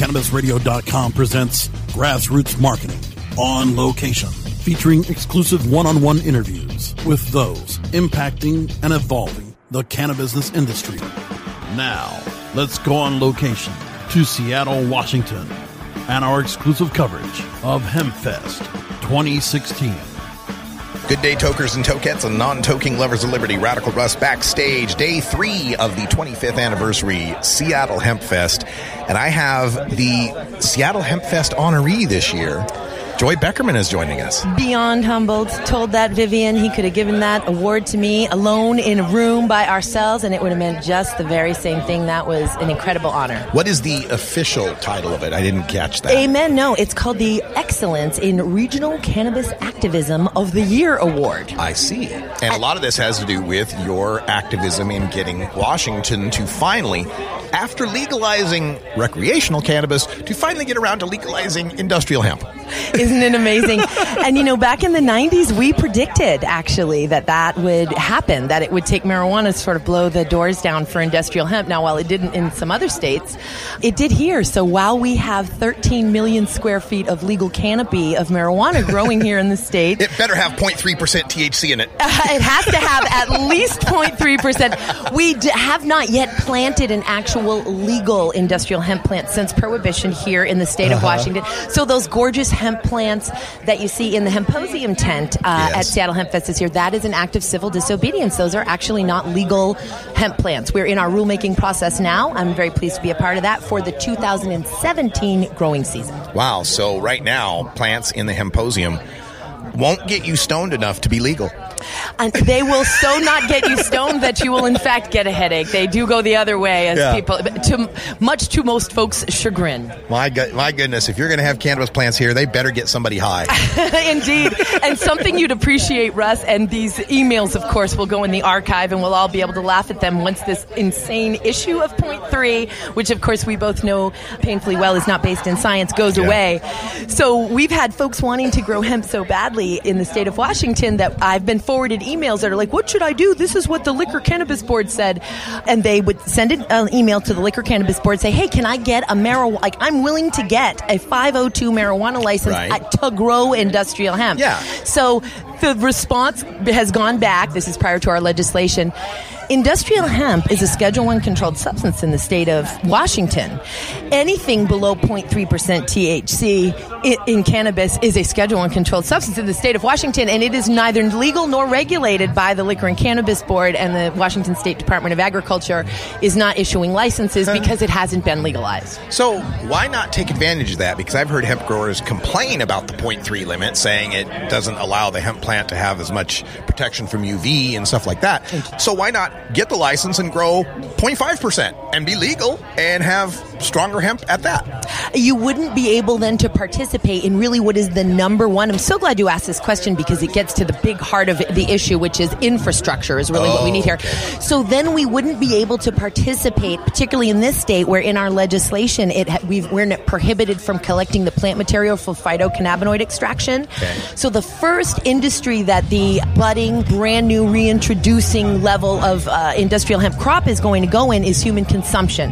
CannabisRadio.com presents Grassroots Marketing on location, featuring exclusive one on one interviews with those impacting and evolving the cannabis industry. Now, let's go on location to Seattle, Washington, and our exclusive coverage of HempFest 2016. Good day, tokers and tokettes and non-toking lovers of liberty. Radical Russ backstage, day three of the 25th anniversary Seattle Hemp Fest, and I have the Seattle Hemp Fest honoree this year. Joy Beckerman is joining us. Beyond humbled. Told that Vivian he could have given that award to me alone in a room by ourselves, and it would have meant just the very same thing. That was an incredible honor. What is the official title of it? I didn't catch that. Amen. No, it's called the Excellence in Regional Cannabis Activism of the Year Award. I see. And a lot of this has to do with your activism in getting Washington to finally, after legalizing recreational cannabis, to finally get around to legalizing industrial hemp. Isn't it amazing? and you know, back in the 90s, we predicted actually that that would happen, that it would take marijuana to sort of blow the doors down for industrial hemp. Now, while it didn't in some other states, it did here. So while we have 13 million square feet of legal canopy of marijuana growing here in the state, It better have 0.3% THC in it. it has to have at least 0.3%. We d- have not yet planted an actual legal industrial hemp plant since prohibition here in the state of Uh-huh. Washington. So those gorgeous hemp plants that you see in the Hemposium tent uh, Yes. at Seattle Hemp Fest this year, that is an act of civil disobedience. Those are actually not legal hemp plants. We're in our rulemaking process now. I'm very pleased to be a part of that for the 2017 growing season. Wow. So right now, plants in the Hemposium won't get you stoned enough to be legal. And they will so not get you stoned that you will in fact get a headache. They do go the other way as Yeah. people, to, much to most folks' chagrin. My, go- my goodness, if you're going to have cannabis plants here, they better get somebody high. Indeed. And something you'd appreciate, Russ, and these emails, of course, will go in the archive and we'll all be able to laugh at them once this insane issue of point three, which of course we both know painfully well is not based in science, goes Yeah. away. So we've had folks wanting to grow hemp so badly in the state of Washington that I've been forwarded emails that are like, what should I do? This is what the Liquor Cannabis Board said. And they would send an email to the Liquor Cannabis Board, say, hey, can I get a marijuana, like I'm willing to get a 502 marijuana license Right. at to grow industrial hemp. Yeah. So the response has gone back. This is prior to our legislation. Industrial hemp is a Schedule One controlled substance in the state of Washington. Anything below 0.3% THC in cannabis is a Schedule One controlled substance in the state of Washington, and it is neither legal nor regulated by the Liquor and Cannabis Board, and the Washington State Department of Agriculture is not issuing licenses because it hasn't been legalized. So why not take advantage of that? Because I've heard hemp growers complain about the 0.3 limit, saying it doesn't allow the hemp plant to have as much protection from UV and stuff like that. So why not get the license and grow 0.5% and be legal and have stronger hemp at that? you wouldn't be able then to participate in really what is the number one. I'm so glad you asked this question because it gets to the big heart of the issue, which is infrastructure is really what we need here. So then we wouldn't be able to participate, particularly in this state where in our legislation it we've, we're prohibited from collecting the plant material for phytocannabinoid extraction. So the first industry that the budding, brand new, reintroducing level of uh, industrial hemp crop is going to go in is human consumption.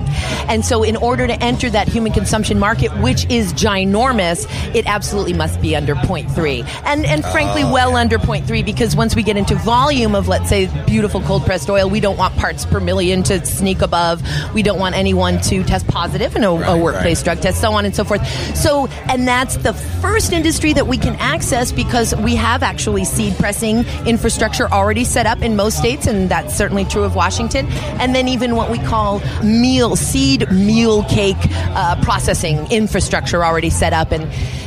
And so in order order to enter that human consumption market, which is ginormous, it absolutely must be under 0.3. And, and frankly, Oh, well under 0.3 because once we get into volume of, let's say, beautiful cold pressed oil, we don't want parts per million to sneak above. We don't want anyone to test positive in a, a workplace right. drug test, so on and so forth. So, and that's the first industry that we can access because we have actually seed pressing infrastructure already set up in most states, and that's certainly true of Washington. And then even what we call meal, seed meal cake uh, processing infrastructure already set up. And,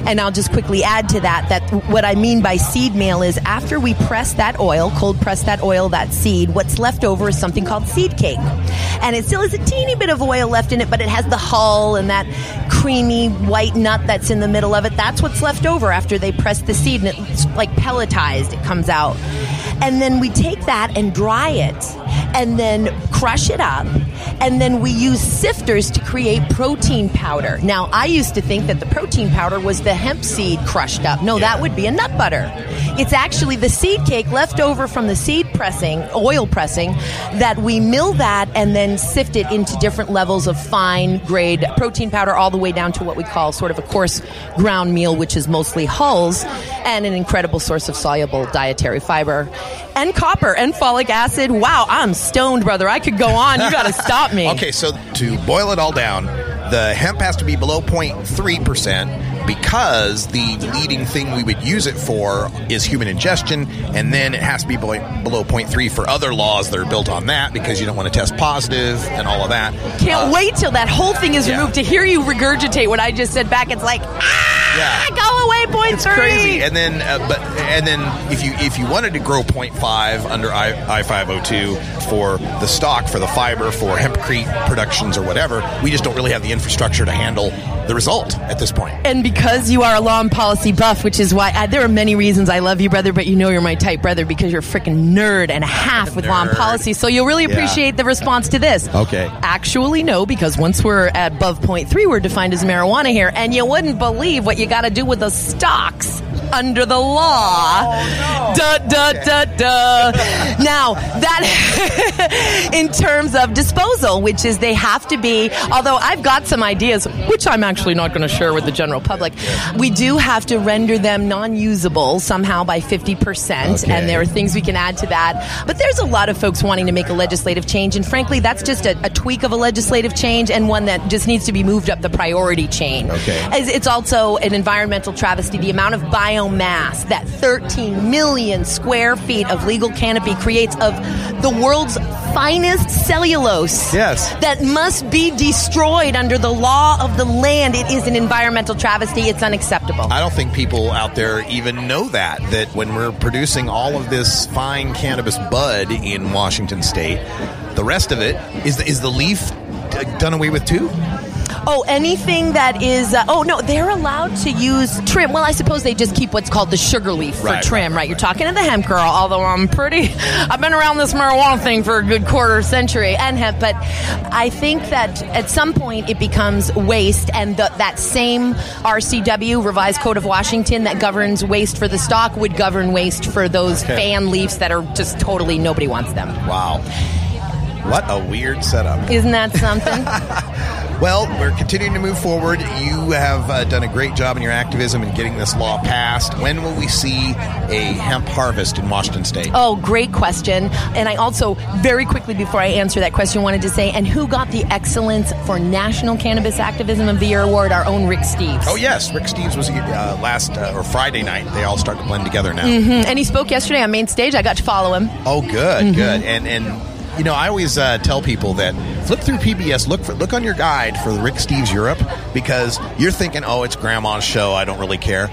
and I'll just quickly add to that that what I mean by seed meal is after we press that oil, cold press that oil, that seed, what's left over is something called seed cake. And it still has a teeny bit of oil left in it, but it has the hull and that creamy white nut that's in the middle of it. That's what's left over after they press the seed and it's like pelletized. It comes out. And then we take that and dry it and then crush it up. And then we use sifters to create protein powder. Now, I used to think that the protein powder was the hemp seed crushed up. No, that would be a nut butter. It's actually the seed cake left over from the seed pressing, oil pressing, that we mill that and then sift it into different levels of fine grade protein powder, all the way down to what we call sort of a coarse ground meal, which is mostly hulls and an incredible source of soluble dietary fiber and copper and folic acid. Wow, I'm stoned, brother. I could go on. You got to stop me. Okay, so to boil it all down, the hemp has to be below 0.3% because the leading thing we would use it for is human ingestion, and then it has to be below, below 0.3 for other laws that are built on that because you don't want to test positive and all of that. Can't Uh, wait till that whole thing is yeah. removed to hear you regurgitate what I just said back. It's like, ah, Yeah. go away, point It's three. crazy. And then, uh, but and then if you if you wanted to grow 0.5 under I, I 502 for the stock for the fiber for hempcrete productions or whatever, we just don't really have the infrastructure to handle the result at this point. And because you are a law and policy buff, which is why I, there are many reasons I love you, brother, but you know you're my type brother because you're a freaking nerd and a half with law and policy. So you'll really Yeah. appreciate the response to this. Okay. Actually, no, because once we're at above point three, we're defined as marijuana here, and you wouldn't believe what you got to do with the stocks under the law. Oh, duh, duh, duh, duh. now, that in terms of disposal, which is they have to be, although I've got some ideas, which I'm actually not going to share with the general public, we do have to render them non usable somehow by 50%. Okay. And there are things we can add to that. But there's a lot of folks wanting to make a legislative change. And frankly, that's just a, a tweak of a legislative change and one that just needs to be moved up the priority chain. Okay. It's also an environmental travesty. The amount of biomass that 13 million square feet of legal canopy creates of the world's finest cellulose. Yes. That must be destroyed under the law of the land. It is an environmental travesty. It's unacceptable. I don't think people out there even know that that when we're producing all of this fine cannabis bud in Washington State, the rest of it is the, is the leaf uh, done away with too. Oh, anything that is. Uh, oh, no, they're allowed to use trim. Well, I suppose they just keep what's called the sugar leaf for Right, trim, right, right, You're talking to the hemp girl, although I'm pretty. I've been around this marijuana thing for a good quarter century and hemp, but I think that at some point it becomes waste, and the, that same RCW, Revised Code of Washington, that governs waste for the stock would govern waste for those Okay. fan leaves that are just totally nobody wants them. Wow. What a weird setup. Isn't that something? Well, we're continuing to move forward. You have uh, done a great job in your activism in getting this law passed. When will we see a hemp harvest in Washington State? Oh, great question. And I also, very quickly before I answer that question, wanted to say, and who got the Excellence for National Cannabis Activism of the Year award? Our own Rick Steves. Oh yes, Rick Steves was uh, last uh, or Friday night. They all start to blend together now. Mm, And he spoke yesterday on main stage. I got to follow him. Oh, good, good. And and you know, I always uh, tell people that flip through PBS, look for look on your guide for Rick Steves Europe because you're thinking, oh, it's Grandma's show. I don't really care.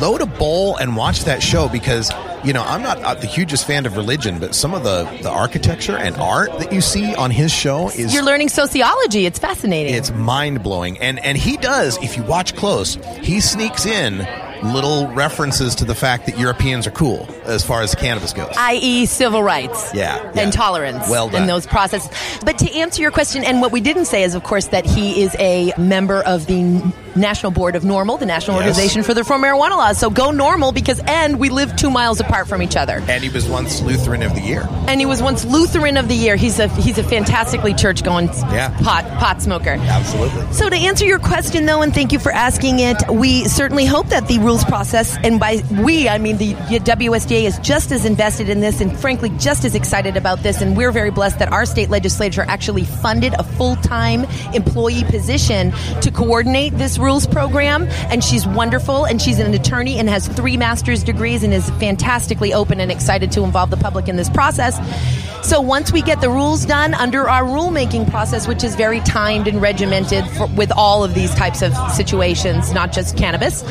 Load a bowl and watch that show because you know I'm not uh, the hugest fan of religion, but some of the the architecture and art that you see on his show is You're learning sociology. It's fascinating. it's mind blowing. And and he does, if you watch close, he sneaks in little references to the fact that Europeans are cool as far as cannabis goes. i.e., civil rights, Yeah, yeah. and tolerance, Well done. in those processes. But to answer your question, and what we didn't say is, of course, that he is a member of the National Board of NORML, the National Yes. Organization for the Reform Marijuana Laws. So go NORML because, and we live two miles apart from each other. And he was once Lutheran of the Year. And he was once Lutheran of the Year. He's a he's a fantastically church going Yeah. pot pot smoker. Absolutely. So to answer your question though, and thank you for asking it, we certainly hope that the rules process, and by we I mean the WSDA is just as invested in this, and frankly just as excited about this. And we're very blessed that our state legislature actually funded a full time employee position to coordinate this rules program. And she's wonderful, and she's an attorney and has three master's degrees, and is fantastically open and excited to involve the public in this process. So once we get the rules done under our rulemaking process, which is very timed and regimented for, with all of these types of situations, not just cannabis,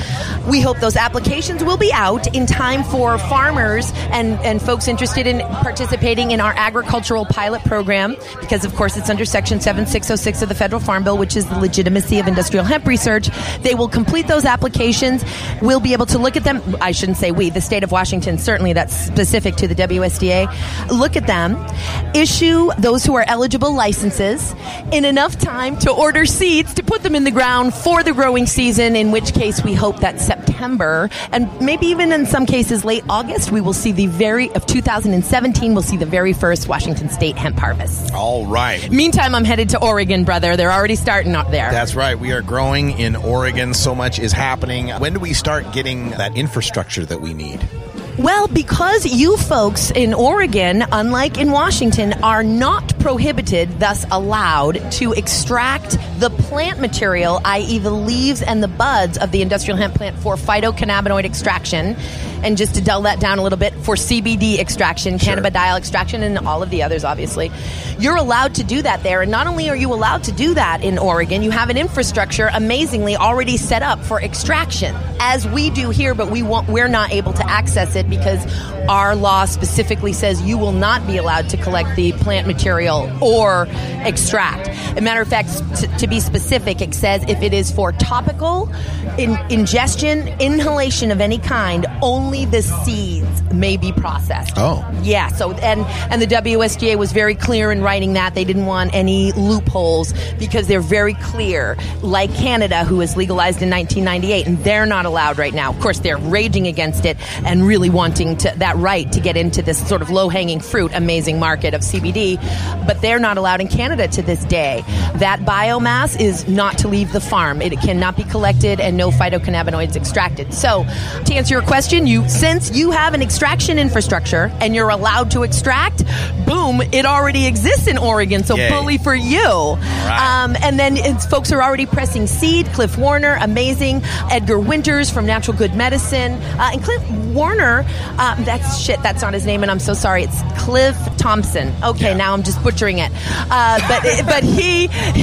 we hope those applications will be out in time for farmers and, and folks interested in participating in our agricultural pilot program, because of course it's under Section 7606 of the Federal Farm Bill, which is the legitimacy of industrial hemp research. They will complete those applications. We'll be able to look at them. I shouldn't say we, the state of Washington, certainly that's specific to the WSDA. Look at them, issue those who are eligible licenses in enough time to order seeds to put them in the ground for the growing season, in which case we hope that September and maybe even in some cases late August, we will see the very, of 2017, we'll see the very first Washington State hemp harvest. All right. Meantime, I'm headed to Oregon, brother. They're already starting out there. That's right. We are growing in Oregon. So much is happening. When do we start getting that infrastructure that we need? Well, because you folks in Oregon, unlike in Washington, are not prohibited, thus allowed, to extract the plant material, i.e., the leaves and the buds of the industrial hemp plant for phytocannabinoid extraction. And just to dull that down a little bit, for CBD extraction, Sure. cannabidiol extraction, and all of the others, obviously. You're allowed to do that there. And not only are you allowed to do that in Oregon, you have an infrastructure amazingly already set up for extraction, as we do here, but we won't, we're not able to access it because our law specifically says you will not be allowed to collect the plant material or extract. As a matter of fact, t- to be specific, it says if it is for topical in- ingestion, inhalation of any kind, only the seeds may be processed. Oh. Yeah, so and and the WSDA was very clear in writing that they didn't want any loopholes because they're very clear like Canada who was legalized in 1998 and they're not allowed right now. Of course they're raging against it and really wanting to that right to get into this sort of low-hanging fruit amazing market of CBD, but they're not allowed in Canada to this day. That biomass is not to leave the farm. It cannot be collected and no phytocannabinoids extracted. So, to answer your question, you since you have an extraction infrastructure and you're allowed to extract, boom, it already exists in Oregon. So, Yay. bully for you. right. Um, and then it's, folks are already pressing seed. Cliff Warner, amazing. Edgar Winters from Natural Good Medicine. Uh, and Cliff Warner, um, that's shit, that's not his name, and I'm so sorry. It's Cliff Thompson. Okay, Yeah. now I'm just butchering it. Uh, but but he,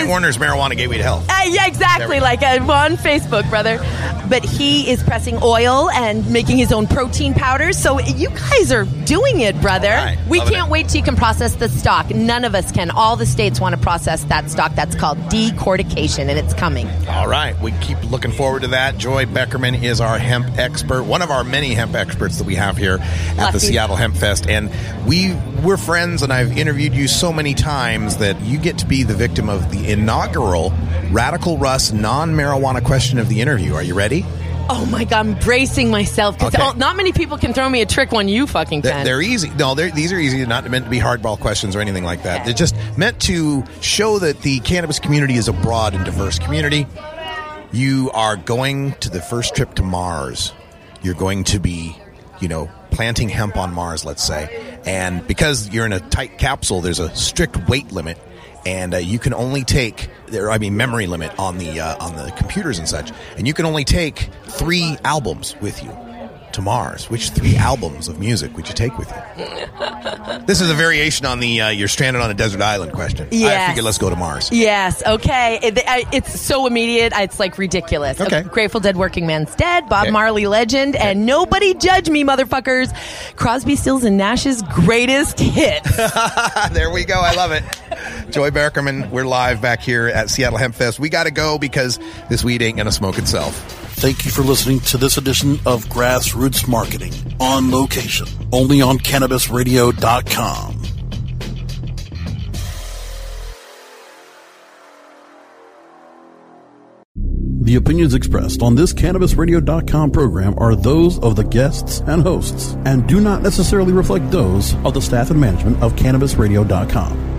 is- Warner's Marijuana Gateway to Health. uh, yeah, exactly. Like uh, on Facebook, brother. But he is pressing oil and making his own protein powders. So you guys are doing it, brother. Right. We Loving can't it. wait till you can process the stock. None of us can. All the states want to process that stock. That's called decortication, and it's coming. All right, we keep looking forward to that. Joy Beckerman is our hemp expert, one of our many hemp experts that we have here at the Seattle Hemp Fest, and we we're friends. And I've interviewed you so many times that you get to be the victim of the inaugural Radical Russ non-marijuana question of the interview. Are you ready? Oh my God, I'm bracing myself because Okay. not many people can throw me a trick when you fucking can. they're easy. No, they're, these are easy. They're not meant to be hardball questions or anything like that. Okay. They're just meant to show that the cannabis community is a broad and diverse community. You are going to the first trip to Mars. You're going to be, you know, planting hemp on Mars, let's say. And because you're in a tight capsule, there's a strict weight limit. And uh, you can only take, there, I mean, memory limit on the uh, on the computers and such. And you can only take three albums with you to Mars. Which three albums of music would you take with you? This is a variation on the uh, "you're stranded on a desert island" question. I figured let's go to Mars. Yes. Okay. It, I, it's so immediate. It's like ridiculous. Okay. Grateful Dead, Workingman's Dead, Bob Okay. Marley legend, and nobody judge me, motherfuckers. Crosby, Stills, and Nash's greatest hit. there we go. I love it. Joy Beckerman, we're live back here at Seattle Hemp Fest. We got to go because this weed ain't gonna smoke itself. Thank you for listening to this edition of Grassroots Marketing on location, only on CannabisRadio.com. The opinions expressed on this CannabisRadio.com program are those of the guests and hosts and do not necessarily reflect those of the staff and management of CannabisRadio.com.